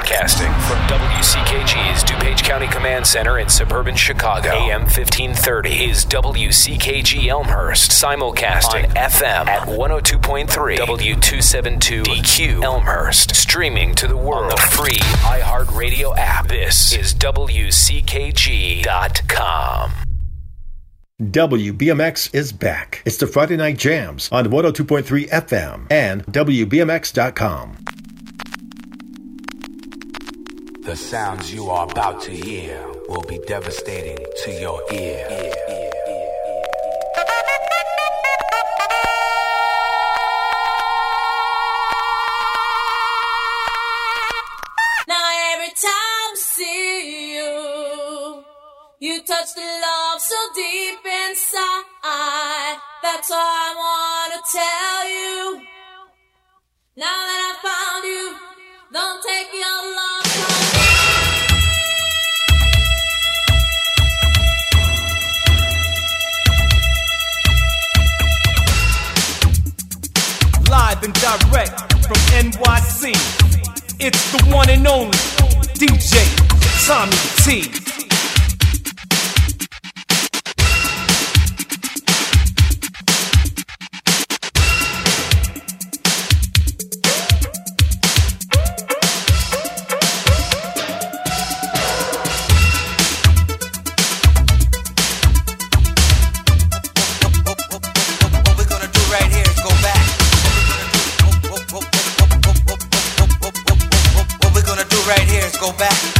Broadcasting from WCKG's DuPage County Command Center in suburban Chicago. AM 1530 is WCKG Elmhurst. Simulcasting on FM at 102.3 W272 DQ Elmhurst. Streaming to the world on the free iHeartRadio app. This is WCKG.com. WBMX is back. It's the Friday Night Jams on 102.3 FM and WBMX.com. The sounds you are about to hear will be devastating to your ear. Now every time I see you, you touch the love so deep inside. That's all I wanna tell you. Now that I found you, don't take your love live and direct from NYC. It's the one and only DJ Tommy T. go back.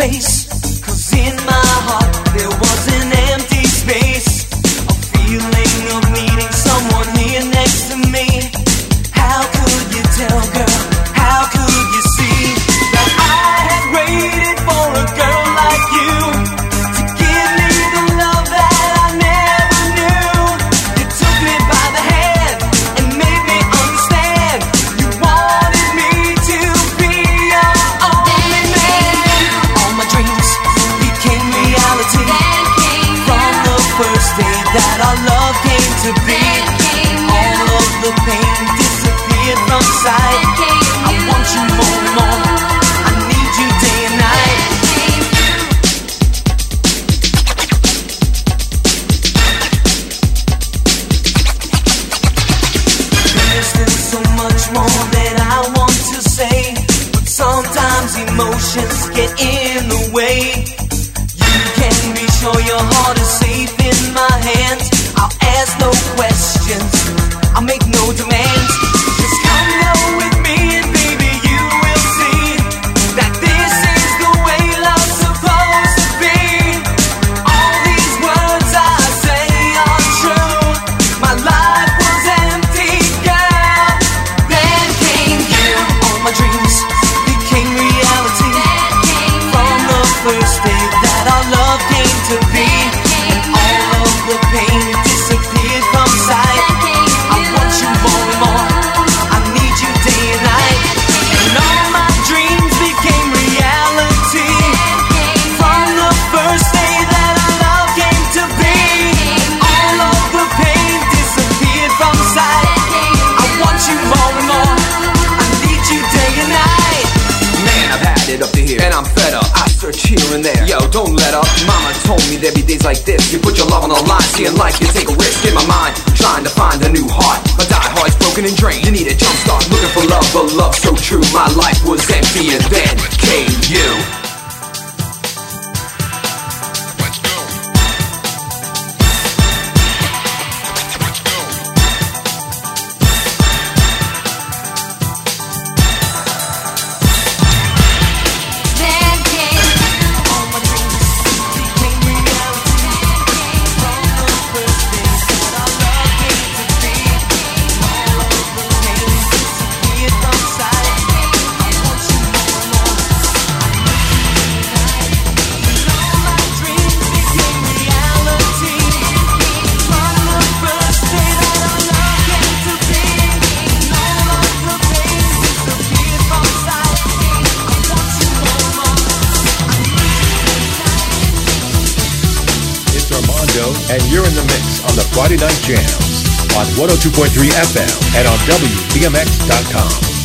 face. and you're in the mix on the Friday Night Jams on 102.3 FM and on WBMX.com.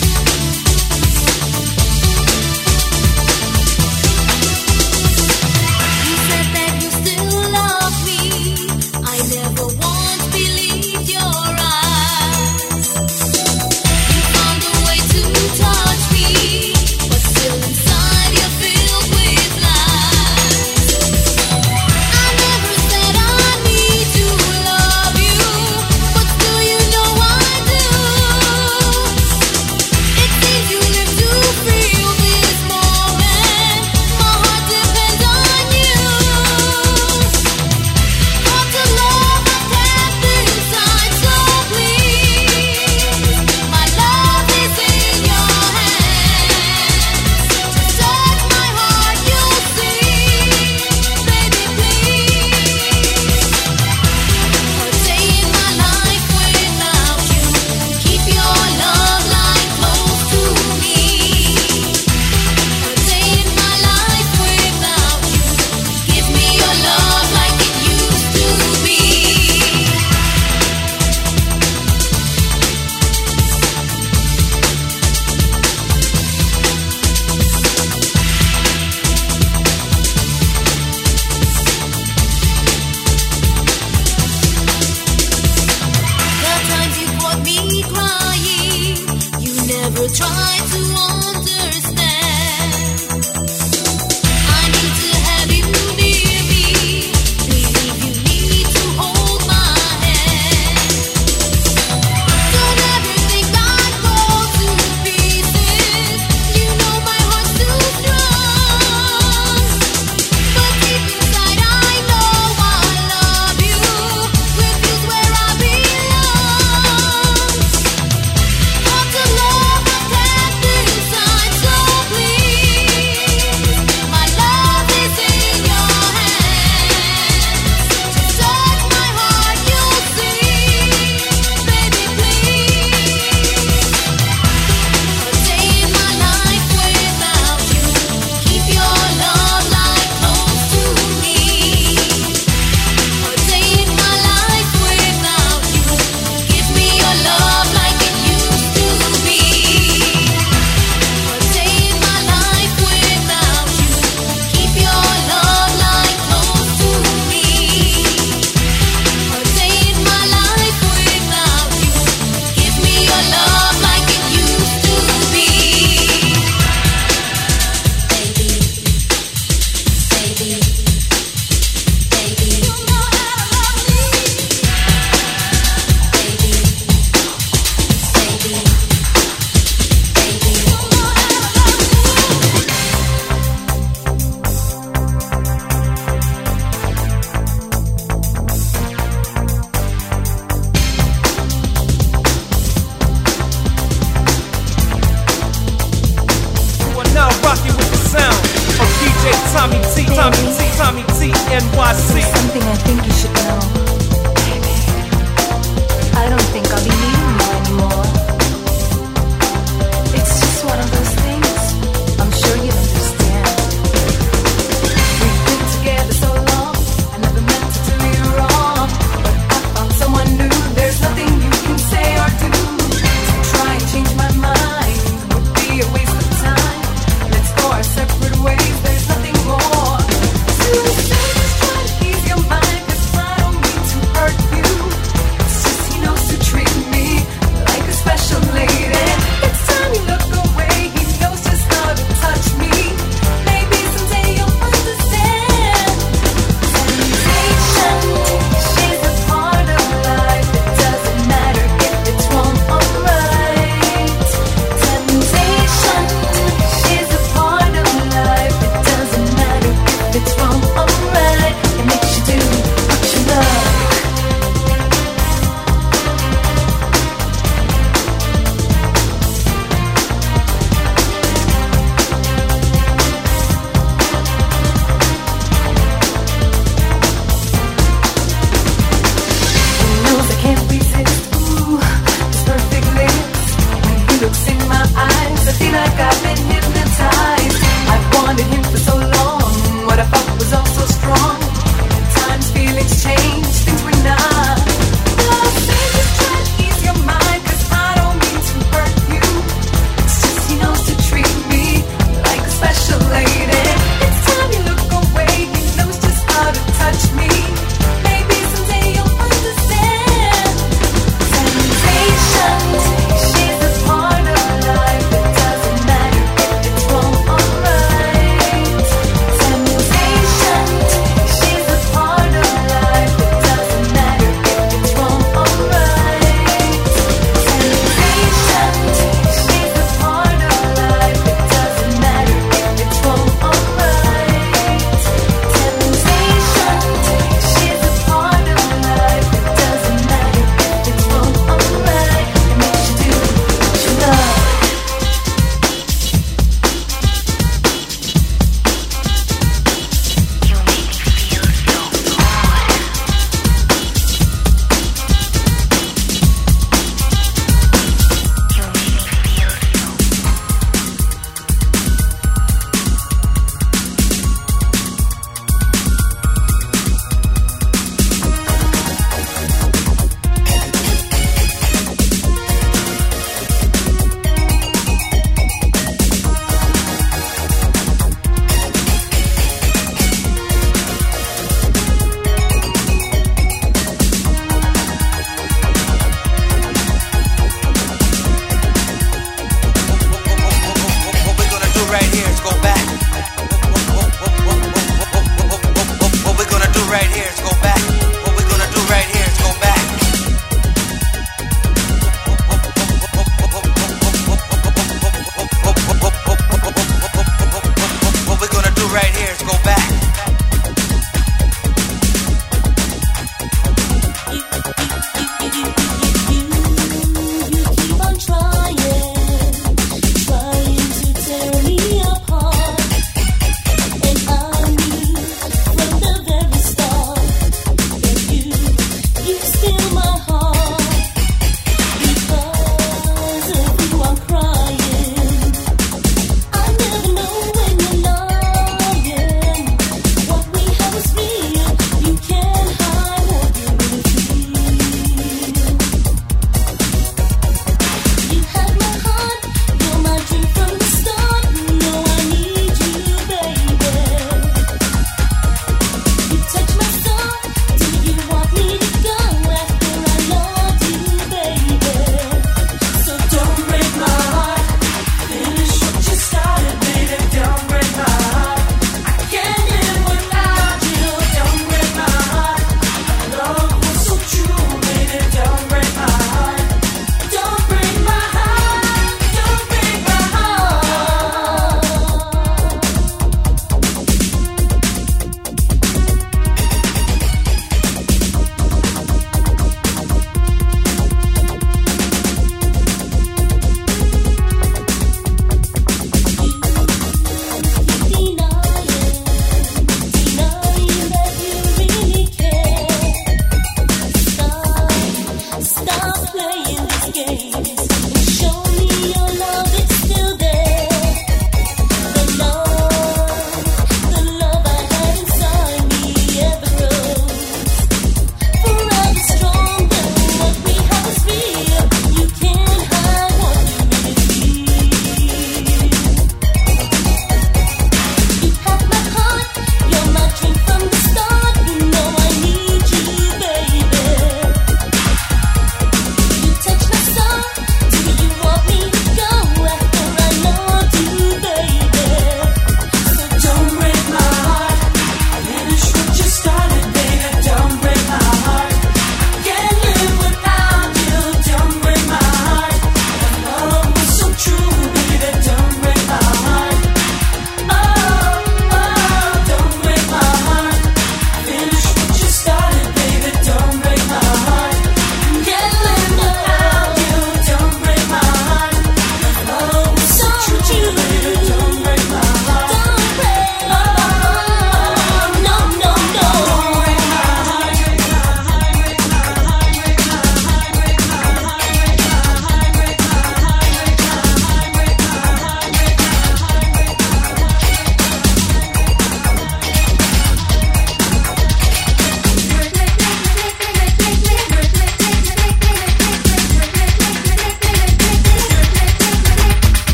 try to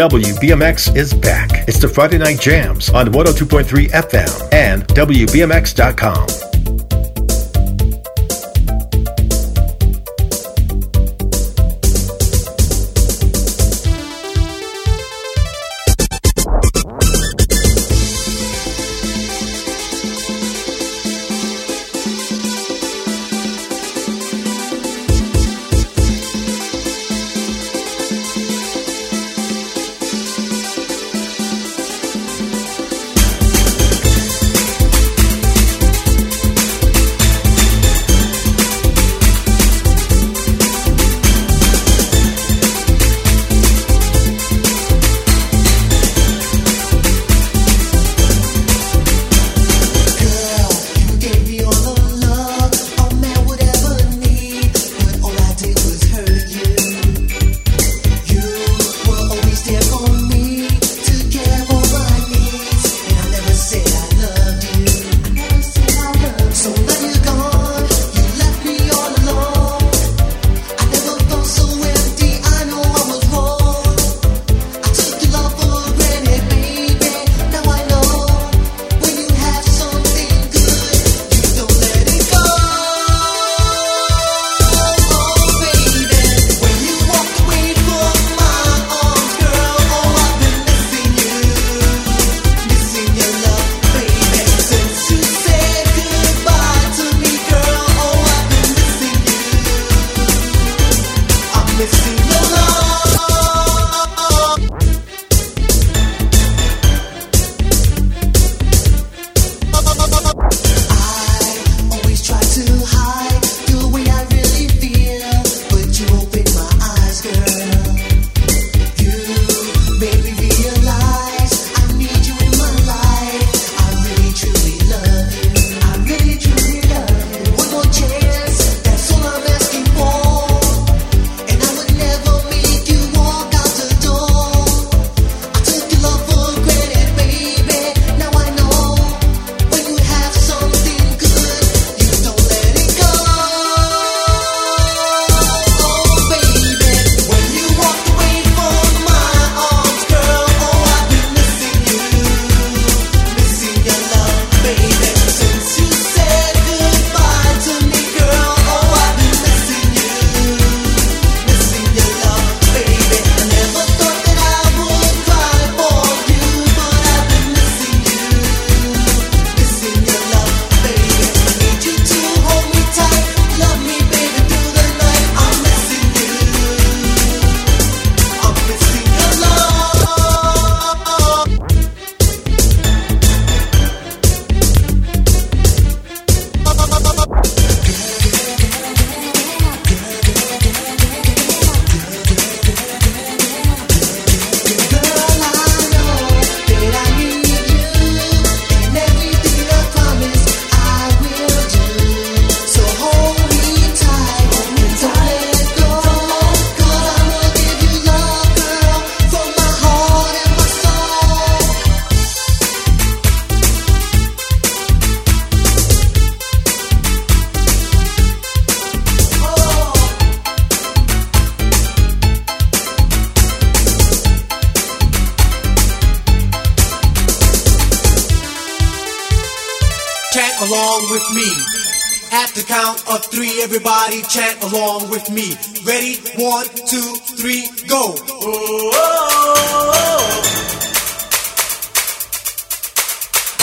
WBMX is back. It's the Friday Night Jams on 102.3 FM and WBMX.com. along with me. Ready? One, two, three, go. Oh, oh, oh,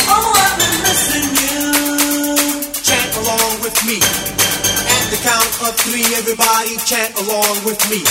oh. I've been missing you. Chant along with me. At the count of three, everybody chant along with me.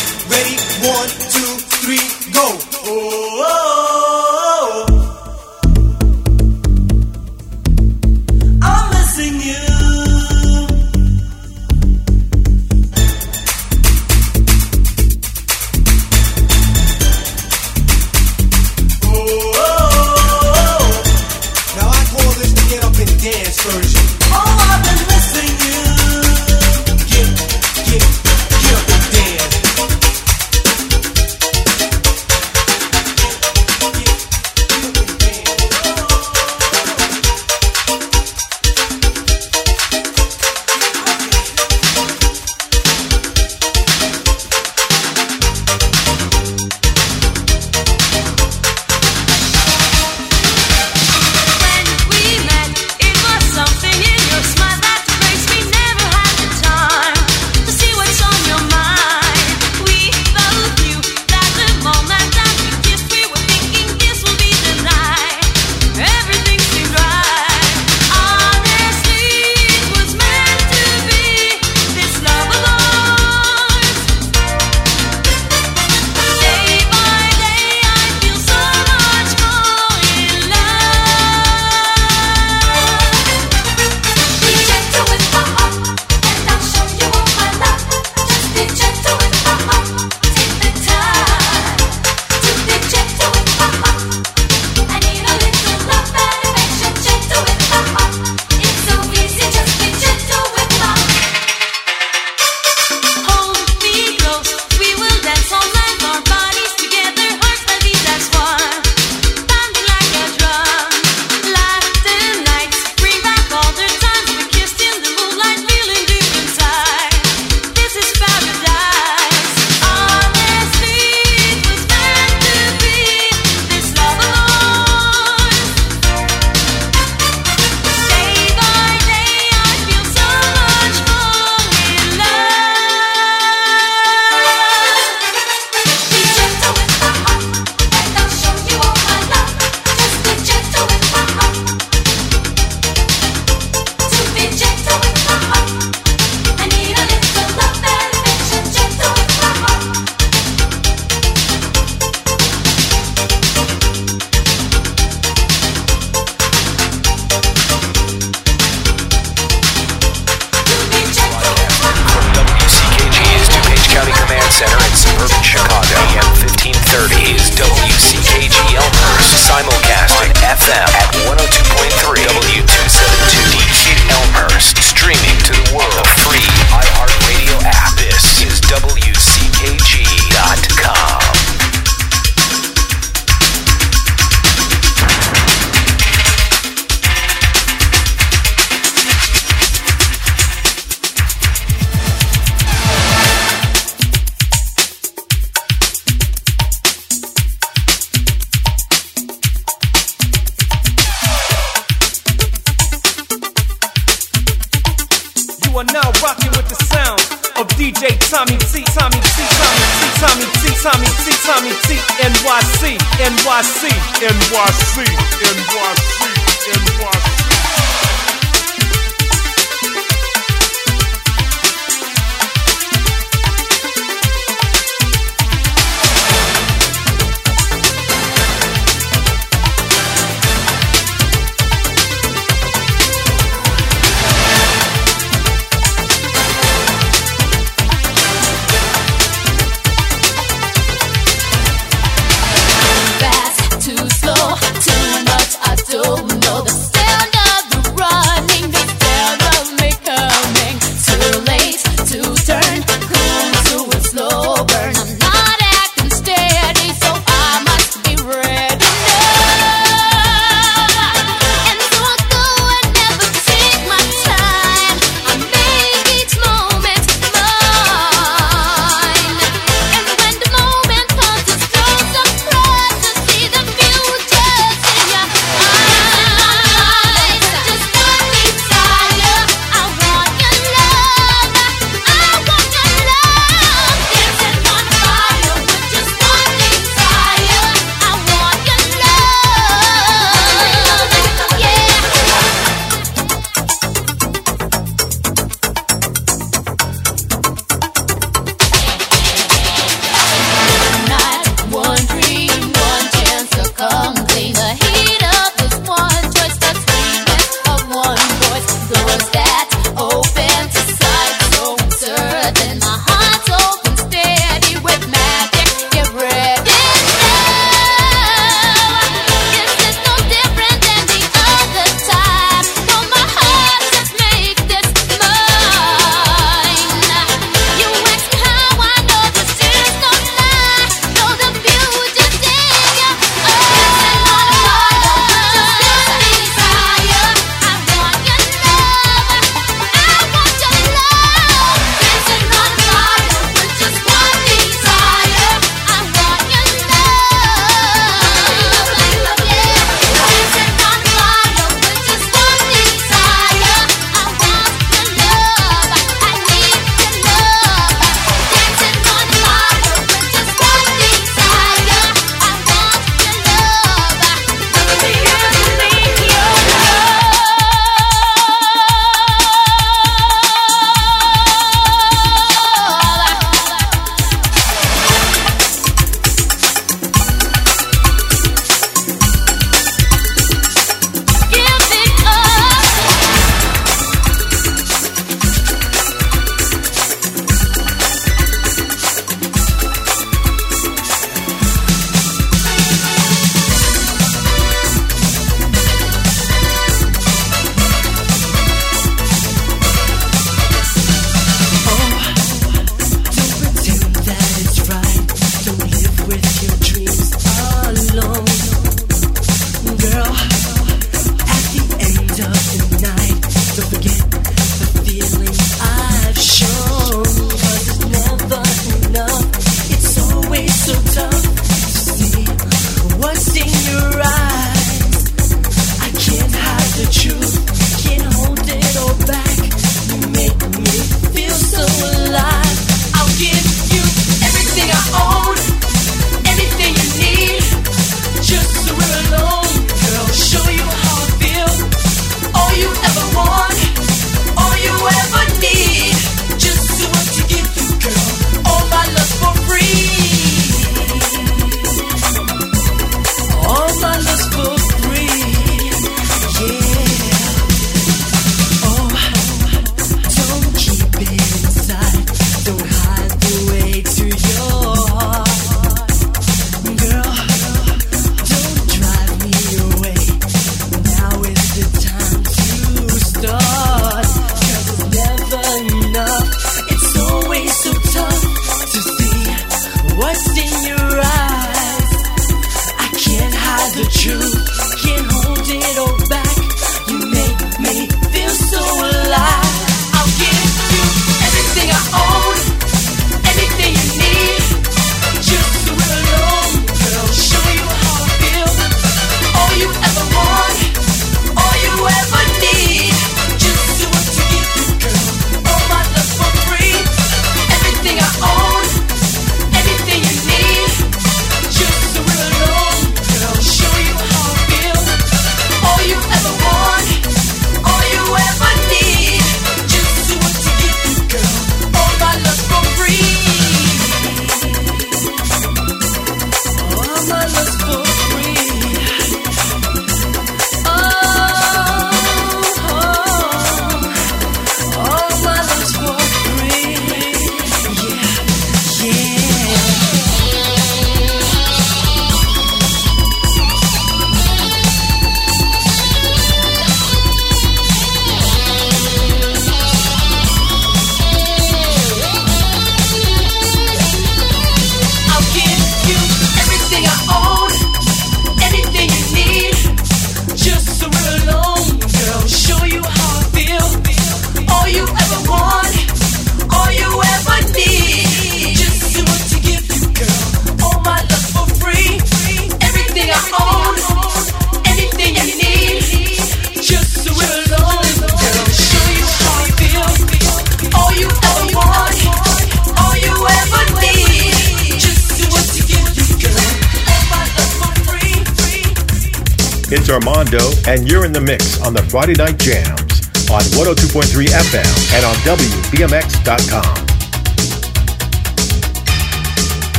And you're in the mix on the Friday Night Jams on 102.3 FM and on WBMX.com.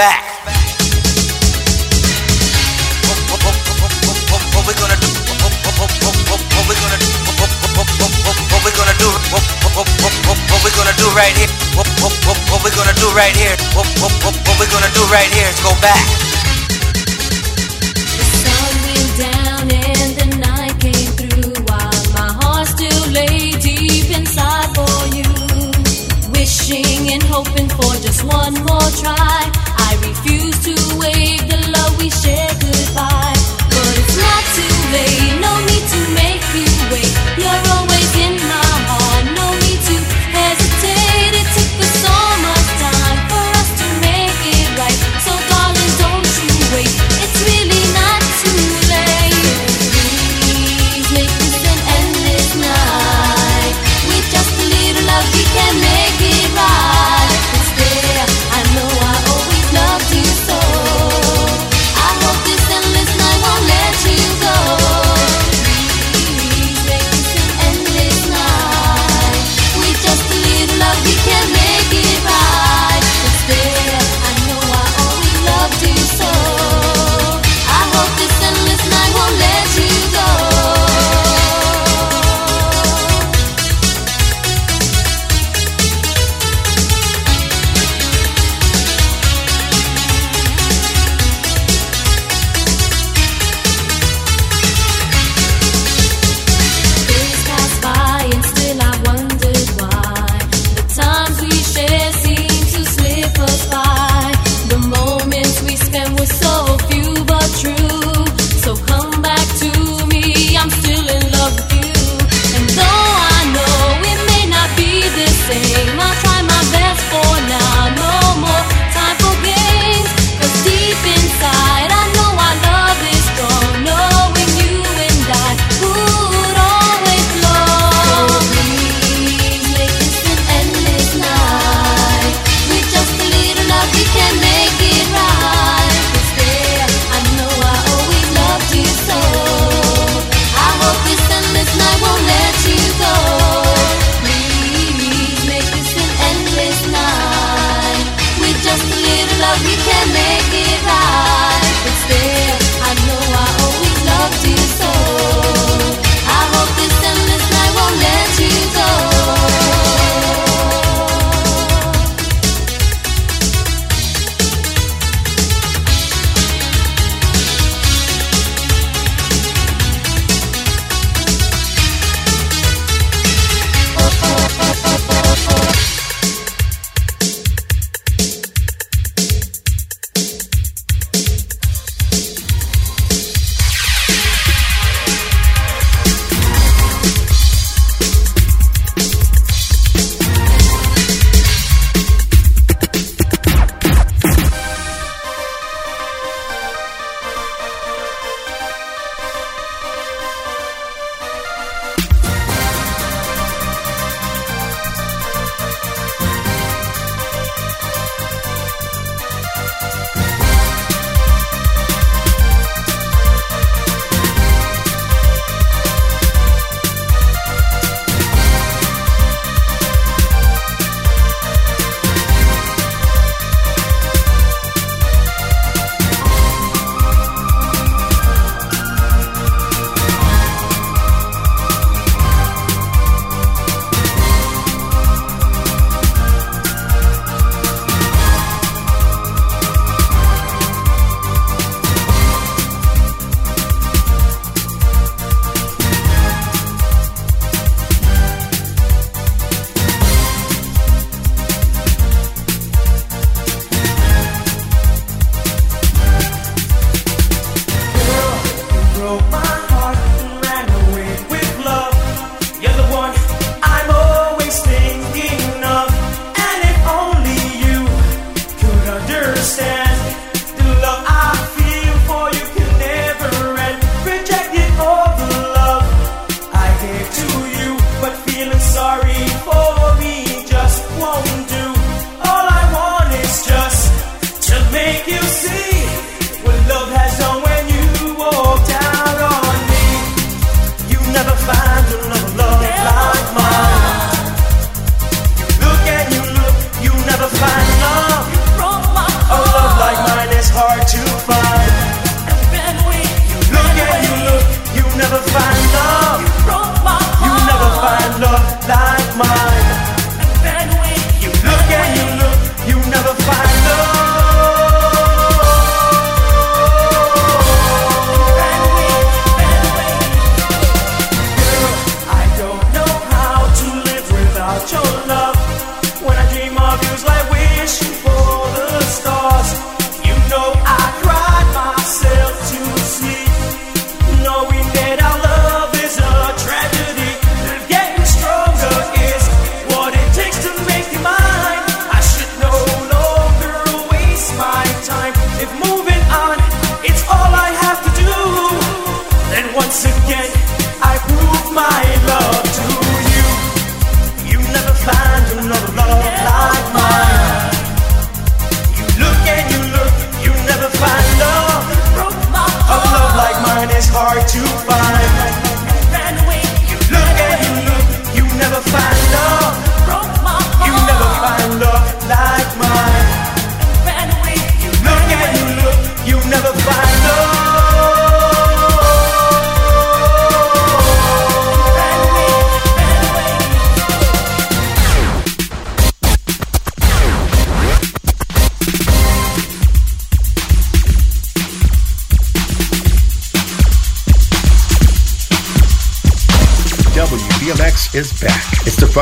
back. What we're gonna do? What we're gonna do? What we're gonna do? What we're gonna do right here? What we're gonna do right here? What we're gonna do right here is go back. The sun went down and the night came through while my heart still lay deep inside for you. Wishing and hoping for just one more try. You're always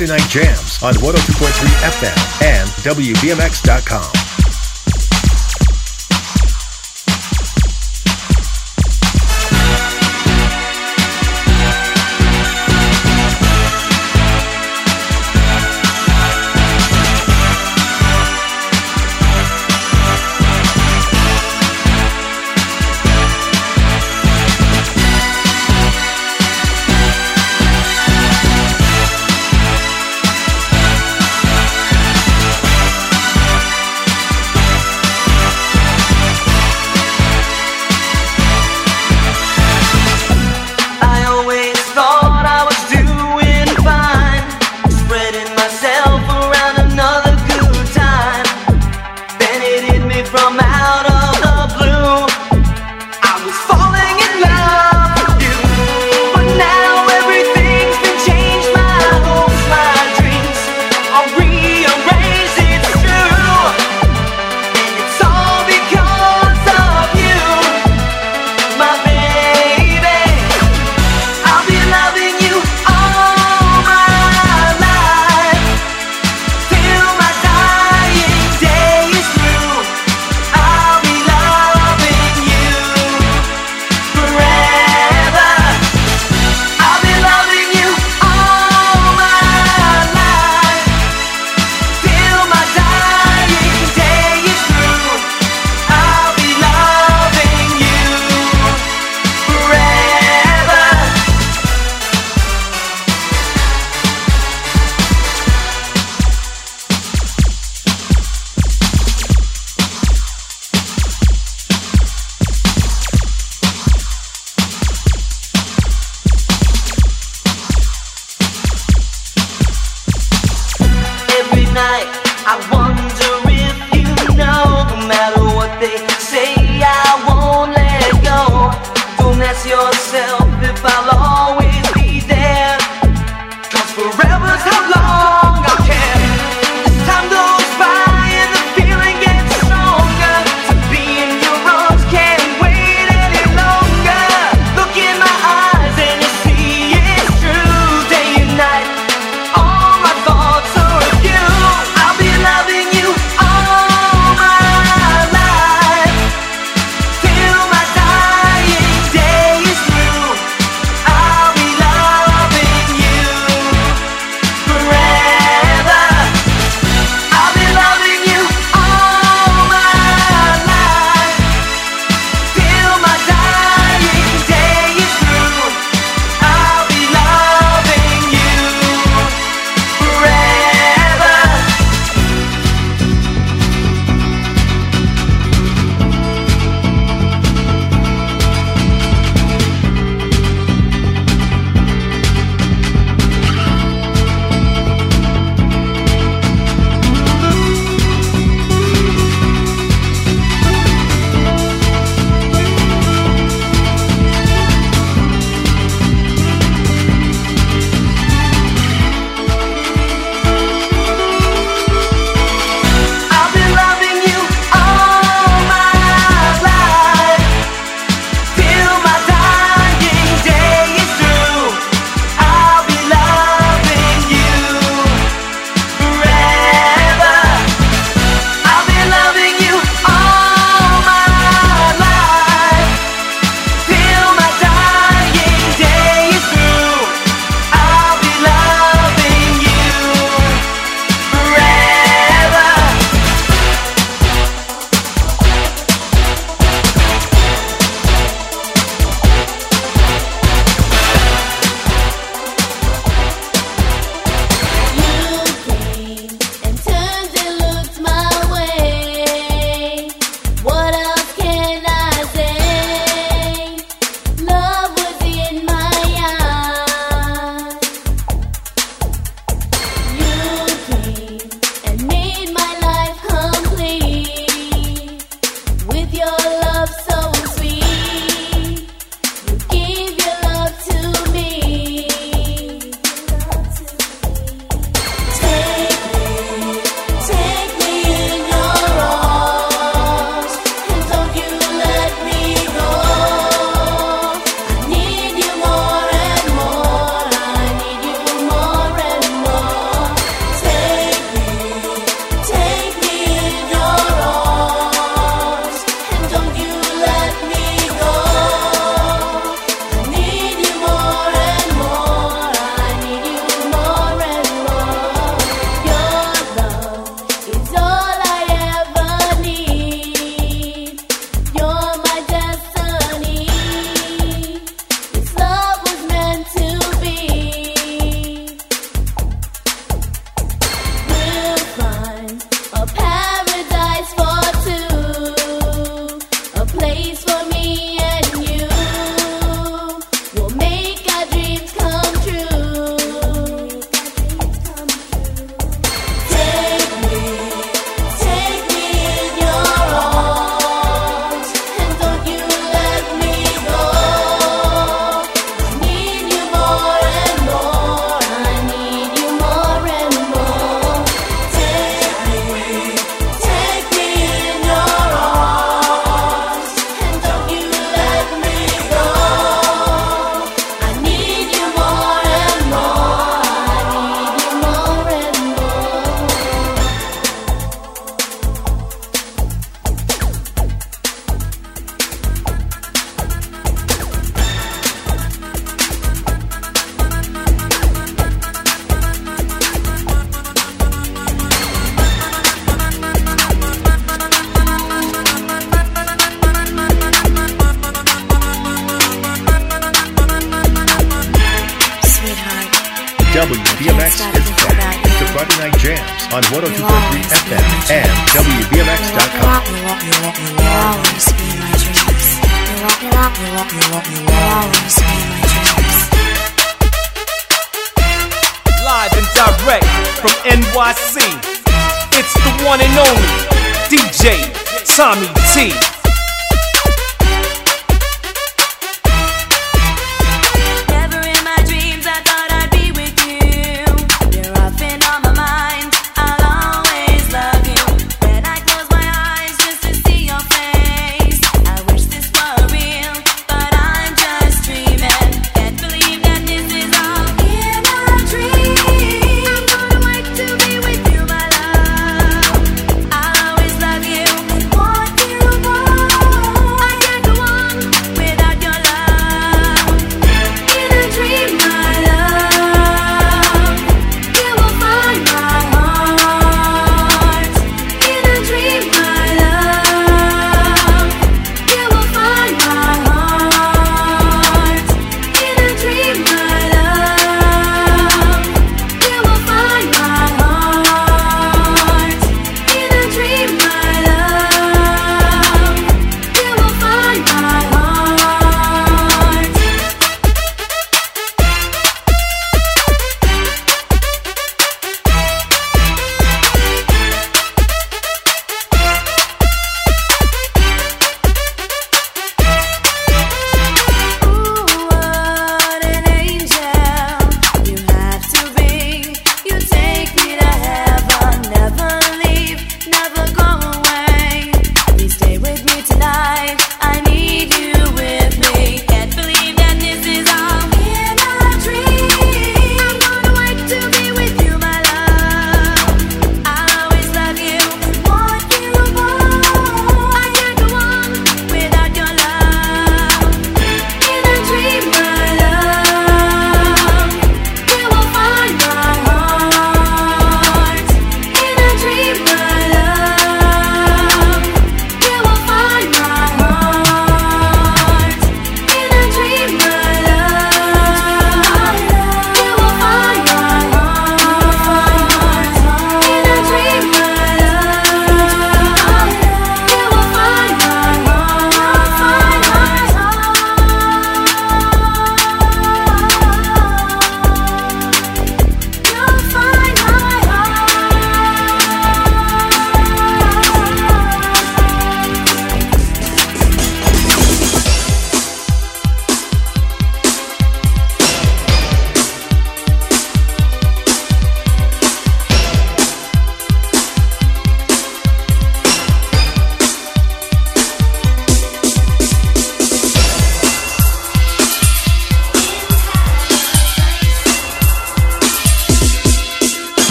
Friday Night Jams on 102.3 FM and WBMX.com.